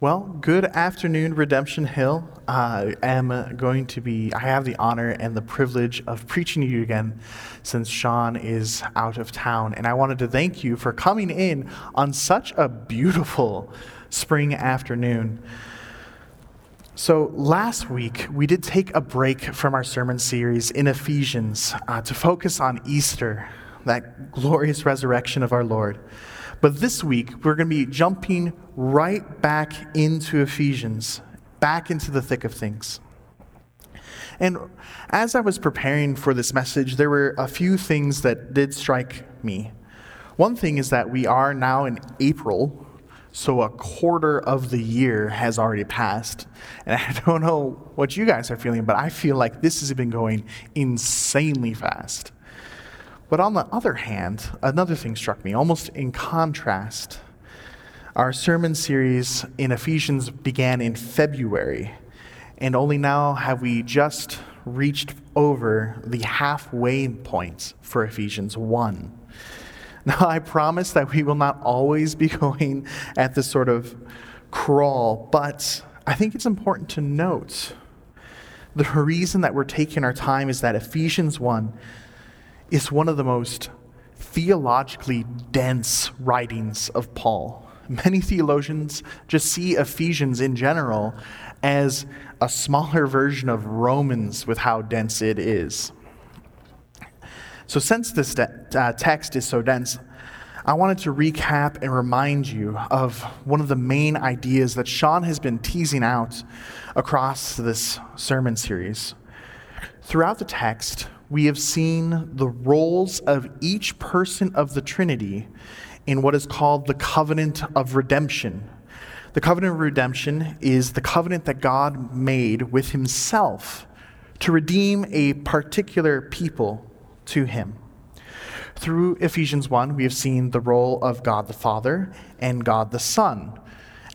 Well, good afternoon, Redemption Hill. I am going to be, I have the honor and the privilege of preaching to you again since Sean is out of town. And I wanted to thank you for coming in on such a beautiful spring afternoon. So, last week, we did take a break from our sermon series in Ephesians uh, to focus on Easter, that glorious resurrection of our Lord. But this week, we're going to be jumping right back into Ephesians, back into the thick of things. And as I was preparing for this message, there were a few things that did strike me. One thing is that we are now in April, so a quarter of the year has already passed. And I don't know what you guys are feeling, but I feel like this has been going insanely fast. But on the other hand, another thing struck me, almost in contrast. Our sermon series in Ephesians began in February, and only now have we just reached over the halfway point for Ephesians 1. Now, I promise that we will not always be going at this sort of crawl, but I think it's important to note the reason that we're taking our time is that Ephesians 1 is one of the most theologically dense writings of Paul. Many theologians just see Ephesians in general as a smaller version of Romans with how dense it is. So, since this de- uh, text is so dense, I wanted to recap and remind you of one of the main ideas that Sean has been teasing out across this sermon series. Throughout the text, we have seen the roles of each person of the Trinity in what is called the covenant of redemption. The covenant of redemption is the covenant that God made with himself to redeem a particular people to him. Through Ephesians 1, we have seen the role of God the Father and God the Son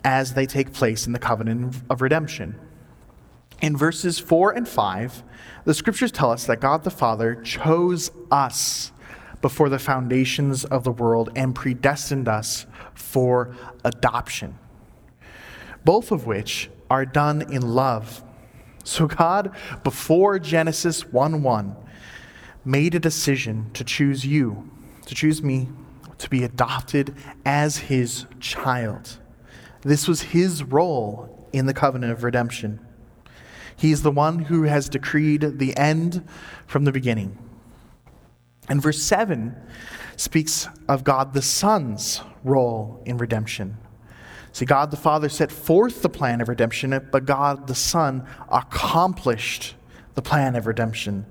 as they take place in the covenant of redemption. In verses 4 and 5, the scriptures tell us that God the Father chose us before the foundations of the world and predestined us for adoption, both of which are done in love. So, God, before Genesis 1 1, made a decision to choose you, to choose me, to be adopted as his child. This was his role in the covenant of redemption. He's the one who has decreed the end from the beginning. And verse 7 speaks of God the Son's role in redemption. See, God the Father set forth the plan of redemption, but God the Son accomplished the plan of redemption.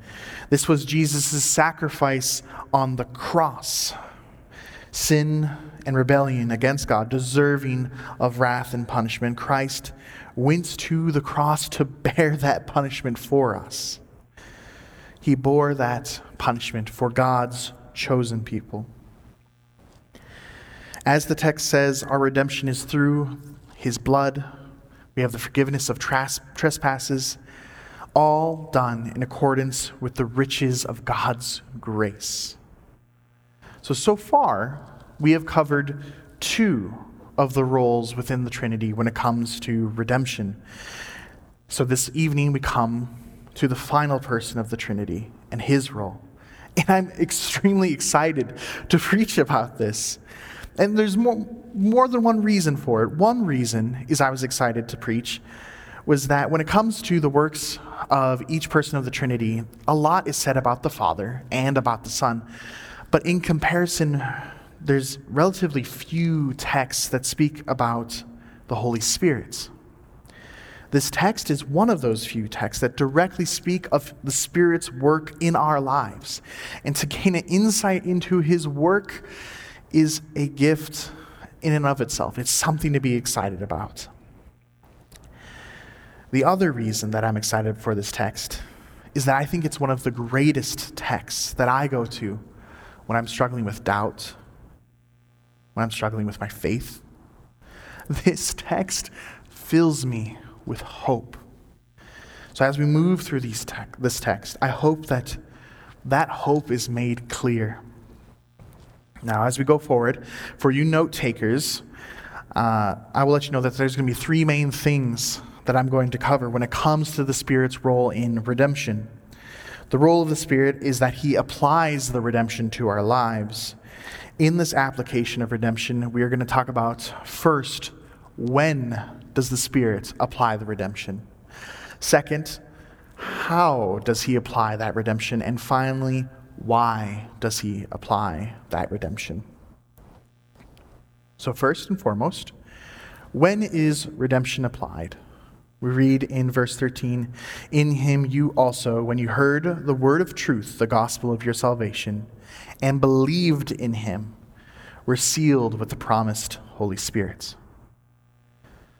This was Jesus' sacrifice on the cross. Sin and rebellion against God, deserving of wrath and punishment. Christ went to the cross to bear that punishment for us. He bore that punishment for God's chosen people. As the text says, our redemption is through his blood. We have the forgiveness of trespasses, all done in accordance with the riches of God's grace. So, so far, we have covered two of the roles within the Trinity when it comes to redemption. So this evening we come to the final person of the Trinity and his role. And I'm extremely excited to preach about this. And there's more, more than one reason for it. One reason is I was excited to preach was that when it comes to the works of each person of the Trinity, a lot is said about the Father and about the Son. But in comparison, there's relatively few texts that speak about the Holy Spirit. This text is one of those few texts that directly speak of the Spirit's work in our lives. And to gain an insight into his work is a gift in and of itself. It's something to be excited about. The other reason that I'm excited for this text is that I think it's one of the greatest texts that I go to when I'm struggling with doubt, when I'm struggling with my faith. This text fills me with hope. So as we move through these te- this text, I hope that that hope is made clear. Now, as we go forward, for you note takers, uh, I will let you know that there's going to be three main things that I'm going to cover when it comes to the Spirit's role in redemption. The role of the Spirit is that He applies the redemption to our lives. In this application of redemption, we are going to talk about first, when does the Spirit apply the redemption? Second, how does He apply that redemption? And finally, why does He apply that redemption? So, first and foremost, when is redemption applied? We read in verse 13 In him you also, when you heard the word of truth, the gospel of your salvation, and believed in him, were sealed with the promised Holy Spirit.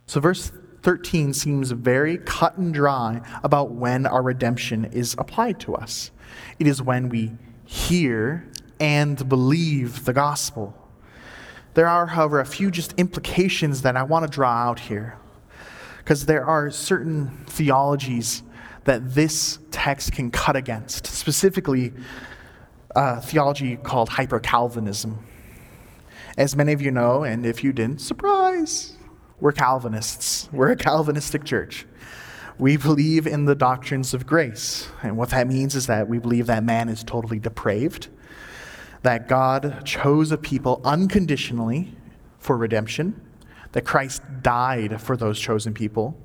So, verse 13 seems very cut and dry about when our redemption is applied to us. It is when we hear and believe the gospel. There are, however, a few just implications that I want to draw out here. Because there are certain theologies that this text can cut against, specifically a theology called hyper Calvinism. As many of you know, and if you didn't, surprise, we're Calvinists. We're a Calvinistic church. We believe in the doctrines of grace. And what that means is that we believe that man is totally depraved that God chose a people unconditionally for redemption, that Christ died for those chosen people,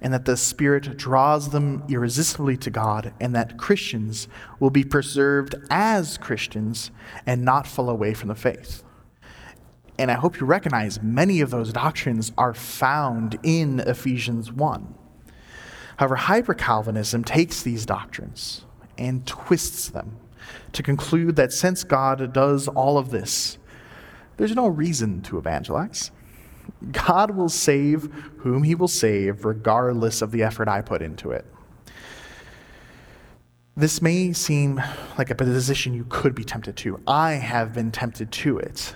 and that the Spirit draws them irresistibly to God, and that Christians will be preserved as Christians and not fall away from the faith. And I hope you recognize many of those doctrines are found in Ephesians 1. However, hyper Calvinism takes these doctrines and twists them to conclude that since God does all of this, there's no reason to evangelize. God will save whom he will save, regardless of the effort I put into it. This may seem like a position you could be tempted to. I have been tempted to it.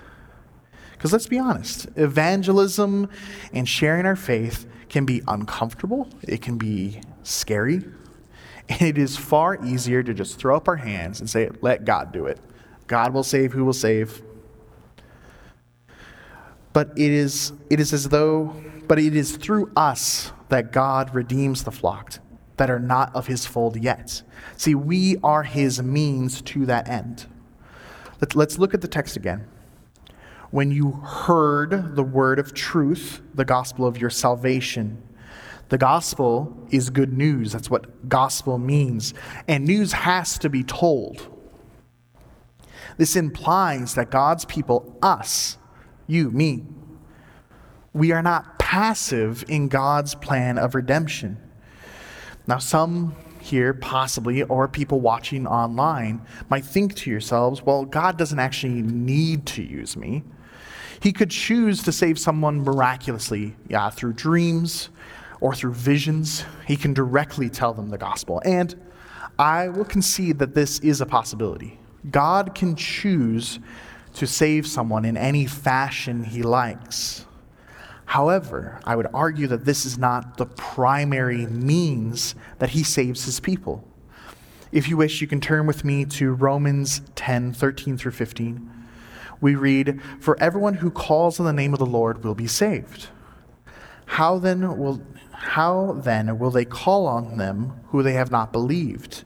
Because let's be honest, evangelism and sharing our faith can be uncomfortable, it can be scary, and it is far easier to just throw up our hands and say, let God do it. God will save who will save. But it is, it is as though, but it is through us that God redeems the flock that are not of his fold yet. See, we are his means to that end. Let, let's look at the text again. When you heard the word of truth, the gospel of your salvation, the gospel is good news. That's what gospel means. And news has to be told. This implies that God's people, us, you, me, we are not passive in God's plan of redemption. Now, some here, possibly, or people watching online, might think to yourselves, well, God doesn't actually need to use me. He could choose to save someone miraculously, yeah, through dreams, or through visions, he can directly tell them the gospel. And I will concede that this is a possibility. God can choose to save someone in any fashion he likes. However, I would argue that this is not the primary means that he saves his people. If you wish, you can turn with me to Romans 10 13 through 15. We read, For everyone who calls on the name of the Lord will be saved. How then will how then will they call on them who they have not believed?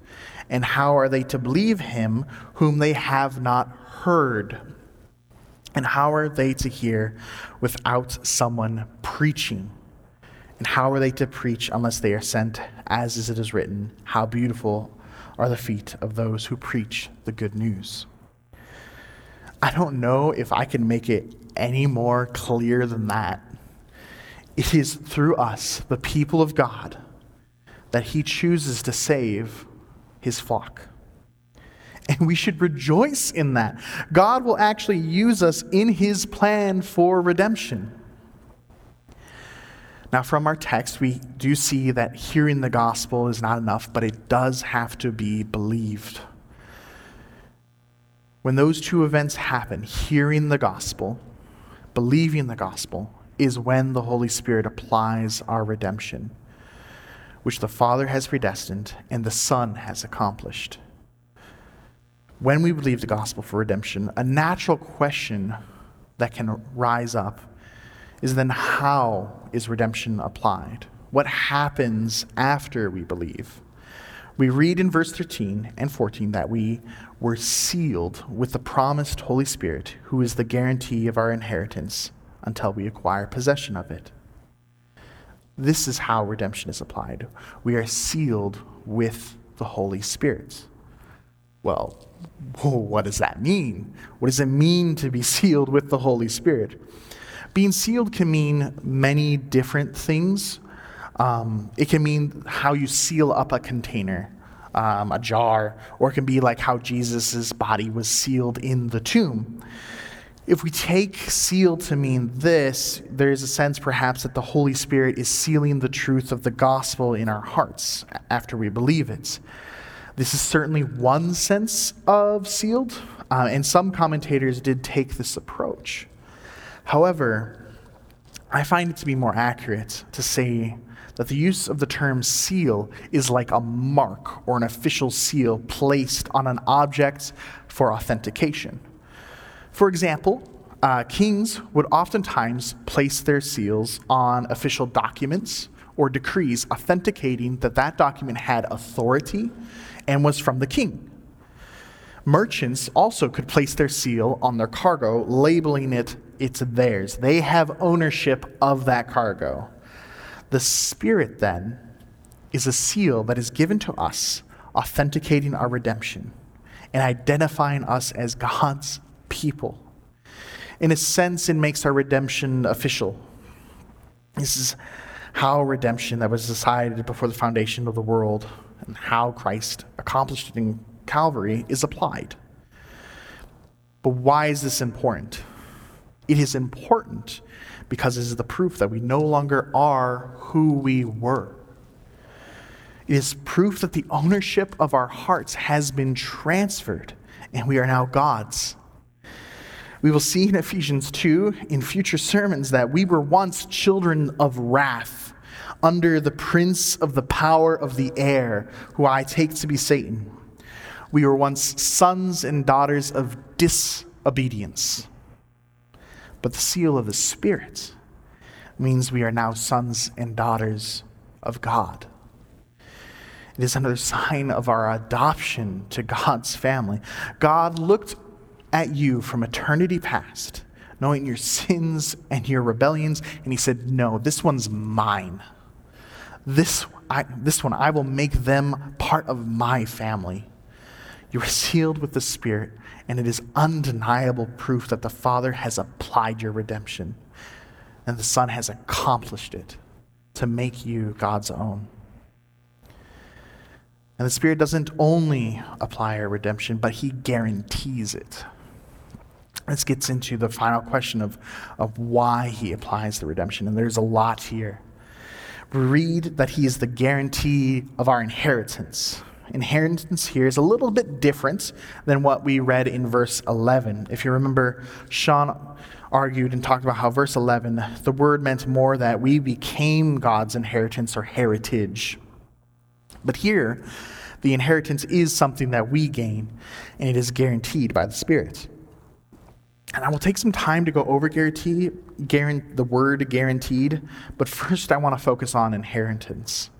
And how are they to believe him whom they have not heard? And how are they to hear without someone preaching? And how are they to preach unless they are sent, as it is written, How beautiful are the feet of those who preach the good news? I don't know if I can make it any more clear than that. It is through us, the people of God, that He chooses to save His flock. And we should rejoice in that. God will actually use us in His plan for redemption. Now, from our text, we do see that hearing the gospel is not enough, but it does have to be believed. When those two events happen, hearing the gospel, believing the gospel, is when the Holy Spirit applies our redemption, which the Father has predestined and the Son has accomplished. When we believe the gospel for redemption, a natural question that can rise up is then how is redemption applied? What happens after we believe? We read in verse 13 and 14 that we were sealed with the promised Holy Spirit, who is the guarantee of our inheritance until we acquire possession of it. This is how redemption is applied. We are sealed with the Holy Spirit. Well, what does that mean? What does it mean to be sealed with the Holy Spirit? Being sealed can mean many different things. Um, it can mean how you seal up a container, um, a jar, or it can be like how Jesus' body was sealed in the tomb. If we take sealed to mean this, there is a sense perhaps that the Holy Spirit is sealing the truth of the gospel in our hearts after we believe it. This is certainly one sense of sealed, uh, and some commentators did take this approach. However, I find it to be more accurate to say that the use of the term seal is like a mark or an official seal placed on an object for authentication. For example, uh, kings would oftentimes place their seals on official documents or decrees authenticating that that document had authority and was from the king. Merchants also could place their seal on their cargo, labeling it it's theirs. They have ownership of that cargo. The Spirit, then, is a seal that is given to us, authenticating our redemption and identifying us as God's people. In a sense, it makes our redemption official. This is how redemption that was decided before the foundation of the world and how Christ accomplished it in Calvary is applied. But why is this important? It is important because it is the proof that we no longer are who we were. It is proof that the ownership of our hearts has been transferred and we are now God's. We will see in Ephesians 2 in future sermons that we were once children of wrath under the prince of the power of the air, who I take to be Satan. We were once sons and daughters of disobedience. But the seal of the Spirit means we are now sons and daughters of God. It is another sign of our adoption to God's family. God looked at you from eternity past, knowing your sins and your rebellions, and He said, No, this one's mine. This, I, this one, I will make them part of my family. You are sealed with the Spirit, and it is undeniable proof that the Father has applied your redemption and the Son has accomplished it to make you God's own. And the Spirit doesn't only apply our redemption, but He guarantees it. This gets into the final question of, of why He applies the redemption, and there's a lot here. We read that He is the guarantee of our inheritance inheritance here is a little bit different than what we read in verse 11. If you remember, Sean argued and talked about how verse 11, the word meant more that we became God's inheritance or heritage. But here, the inheritance is something that we gain, and it is guaranteed by the Spirit. And I will take some time to go over guarantee, guarantee the word guaranteed, but first I want to focus on inheritance.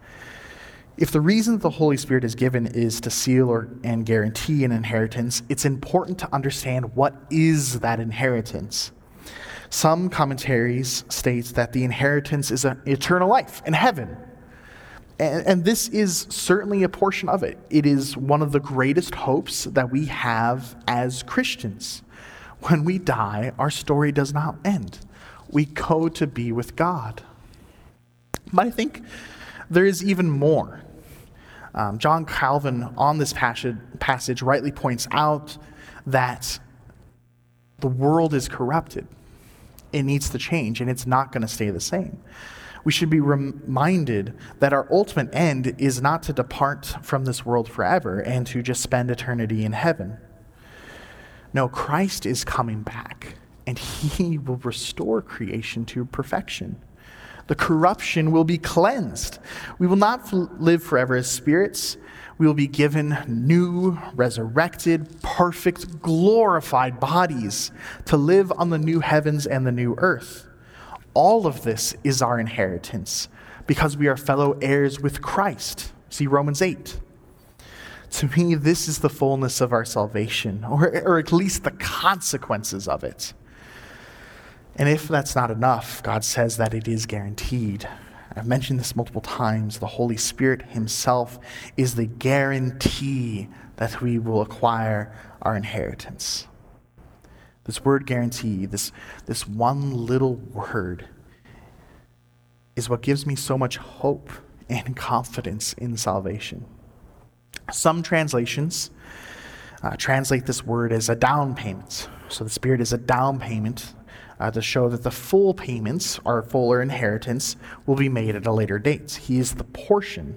If the reason the Holy Spirit is given is to seal or, and guarantee an inheritance, it's important to understand what is that inheritance. Some commentaries state that the inheritance is an eternal life in heaven. And, and this is certainly a portion of it. It is one of the greatest hopes that we have as Christians. When we die, our story does not end. We go to be with God. But I think there is even more. Um, John Calvin, on this passage, passage, rightly points out that the world is corrupted. It needs to change, and it's not going to stay the same. We should be reminded that our ultimate end is not to depart from this world forever and to just spend eternity in heaven. No, Christ is coming back, and he will restore creation to perfection. The corruption will be cleansed. We will not live forever as spirits. We will be given new, resurrected, perfect, glorified bodies to live on the new heavens and the new earth. All of this is our inheritance because we are fellow heirs with Christ. See Romans 8. To me, this is the fullness of our salvation, or, or at least the consequences of it. And if that's not enough, God says that it is guaranteed. I've mentioned this multiple times. The Holy Spirit Himself is the guarantee that we will acquire our inheritance. This word guarantee, this, this one little word, is what gives me so much hope and confidence in salvation. Some translations uh, translate this word as a down payment. So the Spirit is a down payment uh, to show that the full payments, our fuller inheritance, will be made at a later date. He is the portion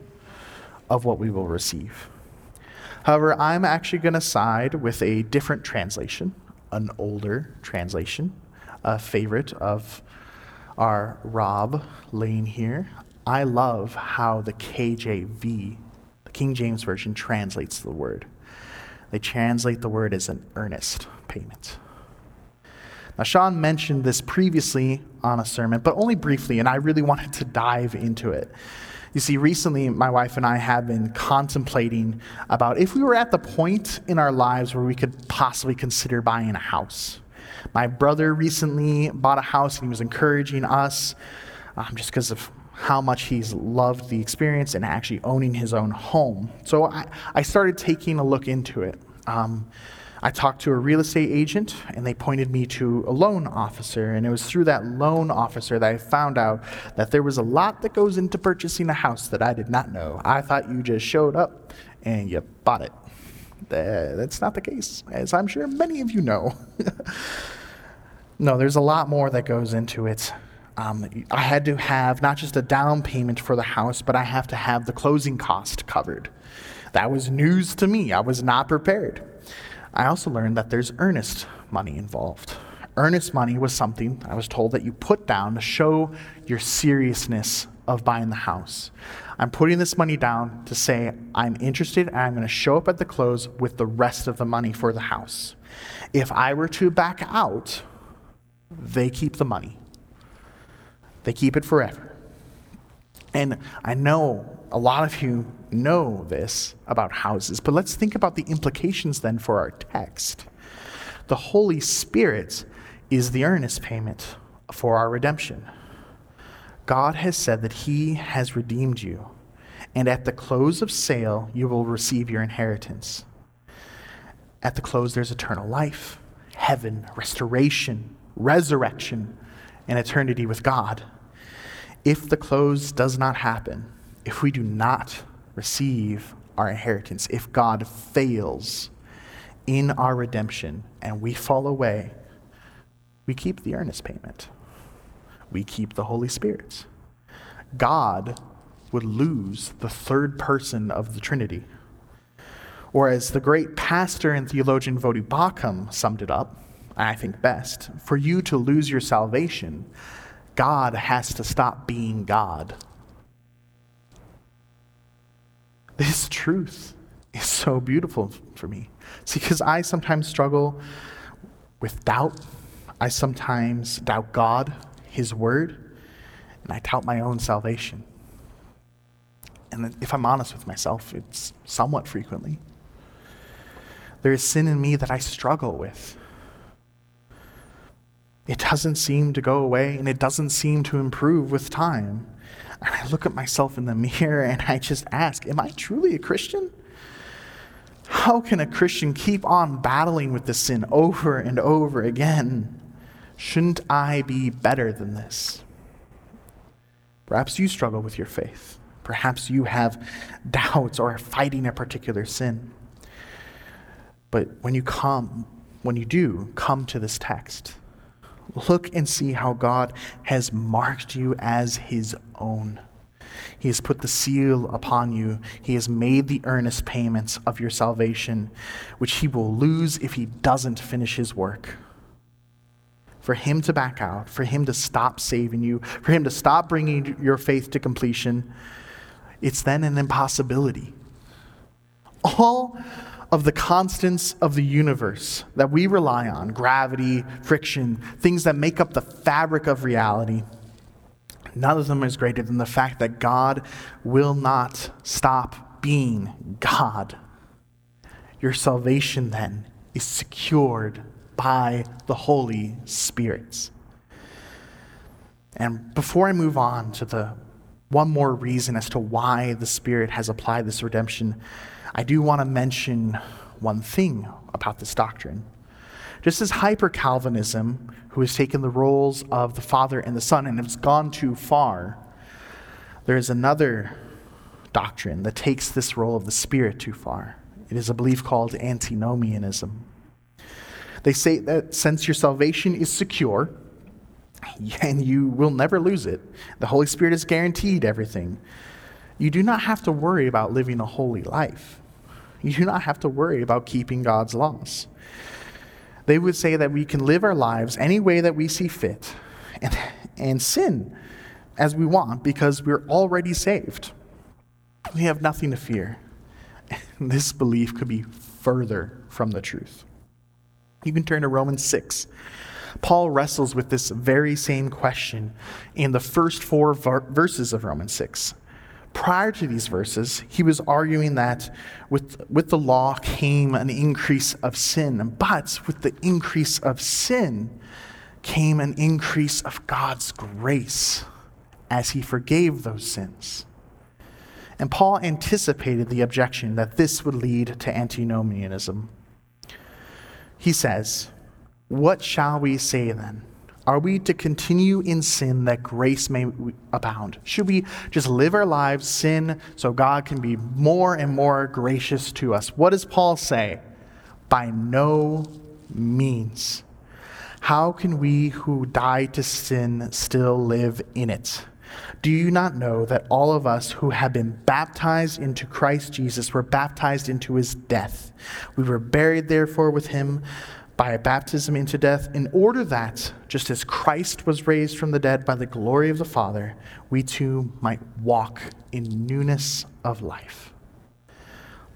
of what we will receive. However, I'm actually going to side with a different translation, an older translation, a favorite of our Rob Lane here. I love how the KJV, the King James Version, translates the word. They translate the word as an earnest payment. Now, Sean mentioned this previously on a sermon, but only briefly, and I really wanted to dive into it. You see, recently, my wife and I have been contemplating about if we were at the point in our lives where we could possibly consider buying a house. My brother recently bought a house and he was encouraging us um, just because of how much he's loved the experience and actually owning his own home. So I, I started taking a look into it. Um, I talked to a real estate agent and they pointed me to a loan officer. And it was through that loan officer that I found out that there was a lot that goes into purchasing a house that I did not know. I thought you just showed up and you bought it. That's not the case, as I'm sure many of you know. no, there's a lot more that goes into it. Um, I had to have not just a down payment for the house, but I have to have the closing cost covered. That was news to me. I was not prepared. I also learned that there's earnest money involved. Earnest money was something I was told that you put down to show your seriousness of buying the house. I'm putting this money down to say I'm interested and I'm going to show up at the close with the rest of the money for the house. If I were to back out, they keep the money. They keep it forever. And I know a lot of you know this about houses, but let's think about the implications then for our text. The Holy Spirit is the earnest payment for our redemption. God has said that He has redeemed you, and at the close of sale, you will receive your inheritance. At the close, there's eternal life, heaven, restoration, resurrection, and eternity with God. If the close does not happen, if we do not receive our inheritance, if God fails in our redemption and we fall away, we keep the earnest payment. We keep the Holy Spirit. God would lose the third person of the Trinity. Or as the great pastor and theologian Voddie Baucham summed it up, I think best, for you to lose your salvation, God has to stop being God This truth is so beautiful for me. See, because I sometimes struggle with doubt. I sometimes doubt God, His Word, and I doubt my own salvation. And if I'm honest with myself, it's somewhat frequently. There is sin in me that I struggle with. It doesn't seem to go away, and it doesn't seem to improve with time. And I look at myself in the mirror and I just ask, Am I truly a Christian? How can a Christian keep on battling with the sin over and over again? Shouldn't I be better than this? Perhaps you struggle with your faith. Perhaps you have doubts or are fighting a particular sin. But when you come, when you do come to this text, Look and see how God has marked you as his own. He has put the seal upon you. He has made the earnest payments of your salvation, which he will lose if he doesn't finish his work. For him to back out, for him to stop saving you, for him to stop bringing your faith to completion, it's then an impossibility. All of the constants of the universe that we rely on gravity, friction, things that make up the fabric of reality none of them is greater than the fact that God will not stop being God. Your salvation then is secured by the Holy Spirit. And before I move on to the one more reason as to why the Spirit has applied this redemption, I do want to mention one thing about this doctrine. Just as hyper Calvinism, who has taken the roles of the Father and the Son and has gone too far, there is another doctrine that takes this role of the Spirit too far. It is a belief called antinomianism. They say that since your salvation is secure and you will never lose it, the Holy Spirit has guaranteed everything, you do not have to worry about living a holy life. You do not have to worry about keeping God's laws. They would say that we can live our lives any way that we see fit and, and sin as we want because we're already saved. We have nothing to fear. This belief could be further from the truth. You can turn to Romans 6. Paul wrestles with this very same question in the first four verses of Romans 6 prior to these verses, he was arguing that with, with the law came an increase of sin, but with the increase of sin came an increase of God's grace as he forgave those sins. And Paul anticipated the objection that this would lead to antinomianism. He says, What shall we say then? Are we to continue in sin that grace may abound? Should we just live our lives, sin, so God can be more and more gracious to us? What does Paul say? By no means. How can we who died to sin still live in it? Do you not know that all of us who have been baptized into Christ Jesus were baptized into his death? We were buried, therefore, with him by a baptism into death, in order that, just as Christ was raised from the dead by the glory of the Father, we too might walk in newness of life.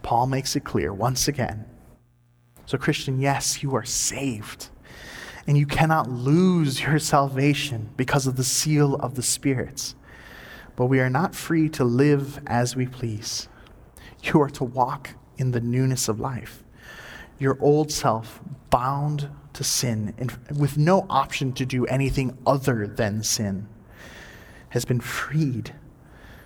Paul makes it clear once again. So, Christian, yes, you are saved. And you cannot lose your salvation because of the seal of the spirits. But we are not free to live as we please. You are to walk in the newness of life your old self bound to sin and with no option to do anything other than sin has been freed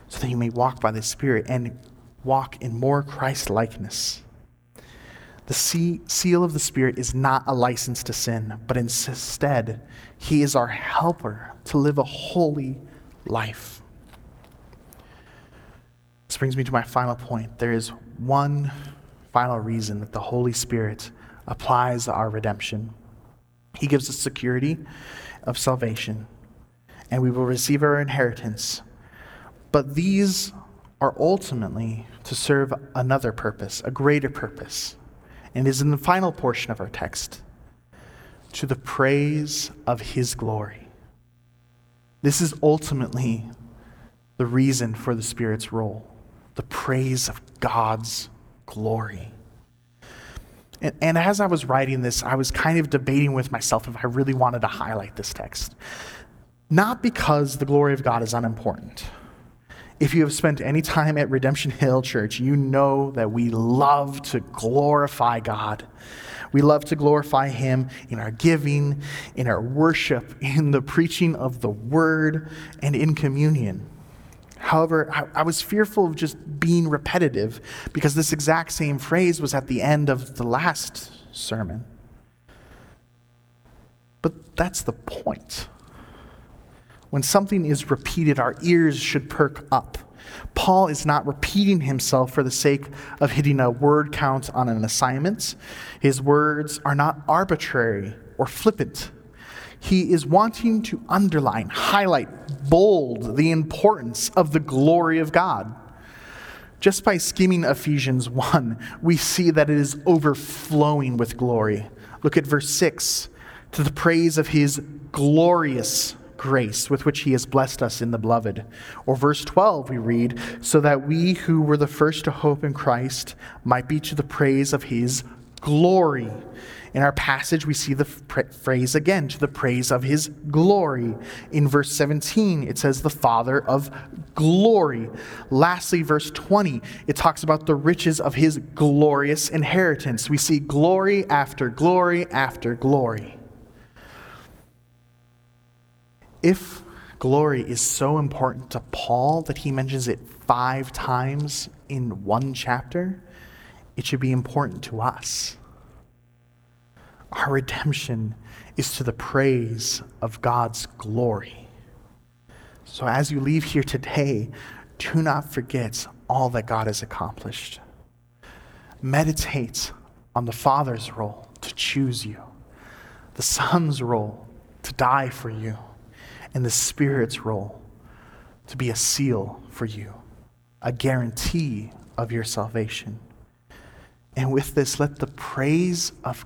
so that you may walk by the Spirit and walk in more Christ likeness. The seal of the Spirit is not a license to sin, but instead, He is our helper to live a holy life. This brings me to my final point. There is one final reason that the Holy Spirit applies our redemption. He gives us security of salvation, and we will receive our inheritance. But these are ultimately to serve another purpose, a greater purpose, and is in the final portion of our text to the praise of His glory. This is ultimately the reason for the Spirit's role the praise of God's glory. And, and, as I was writing this, I was kind of debating with myself if I really wanted to highlight this text. Not because the glory of God is unimportant. If you have spent any time at Redemption Hill Church, you know that we love to glorify God. We love to glorify Him in our giving, in our worship, in the preaching of the Word, and in communion. However, I, I, was fearful of just being repetitive because this exact same phrase was at the end of the last sermon. But that's the point. When something is repeated, our ears should perk up. Paul is not repeating himself for the sake of hitting a word count on an assignment. His words are not arbitrary or flippant. He is wanting to underline, highlight, bold the importance of the glory of God. Just by skimming Ephesians 1, we see that it is overflowing with glory. Look at verse 6 to the praise of his glorious grace with which he has blessed us in the beloved. Or verse 12, we read, so that we who were the first to hope in Christ might be to the praise of his glory. In our passage, we see the phrase again, to the praise of his glory. In verse 17, it says, the Father of glory. Lastly, verse 20, it talks about the riches of his glorious inheritance. We see glory after glory after glory. If glory is so important to Paul that he mentions it five times in one chapter, it should be important to us. Our redemption is to the praise of God's glory. So as you leave here today, do not forget all that God has accomplished. Meditate on the Father's role to choose you, the Son's role to die for you, and the Spirit's role to be a seal for you, a guarantee of your salvation. And with this, let the praise of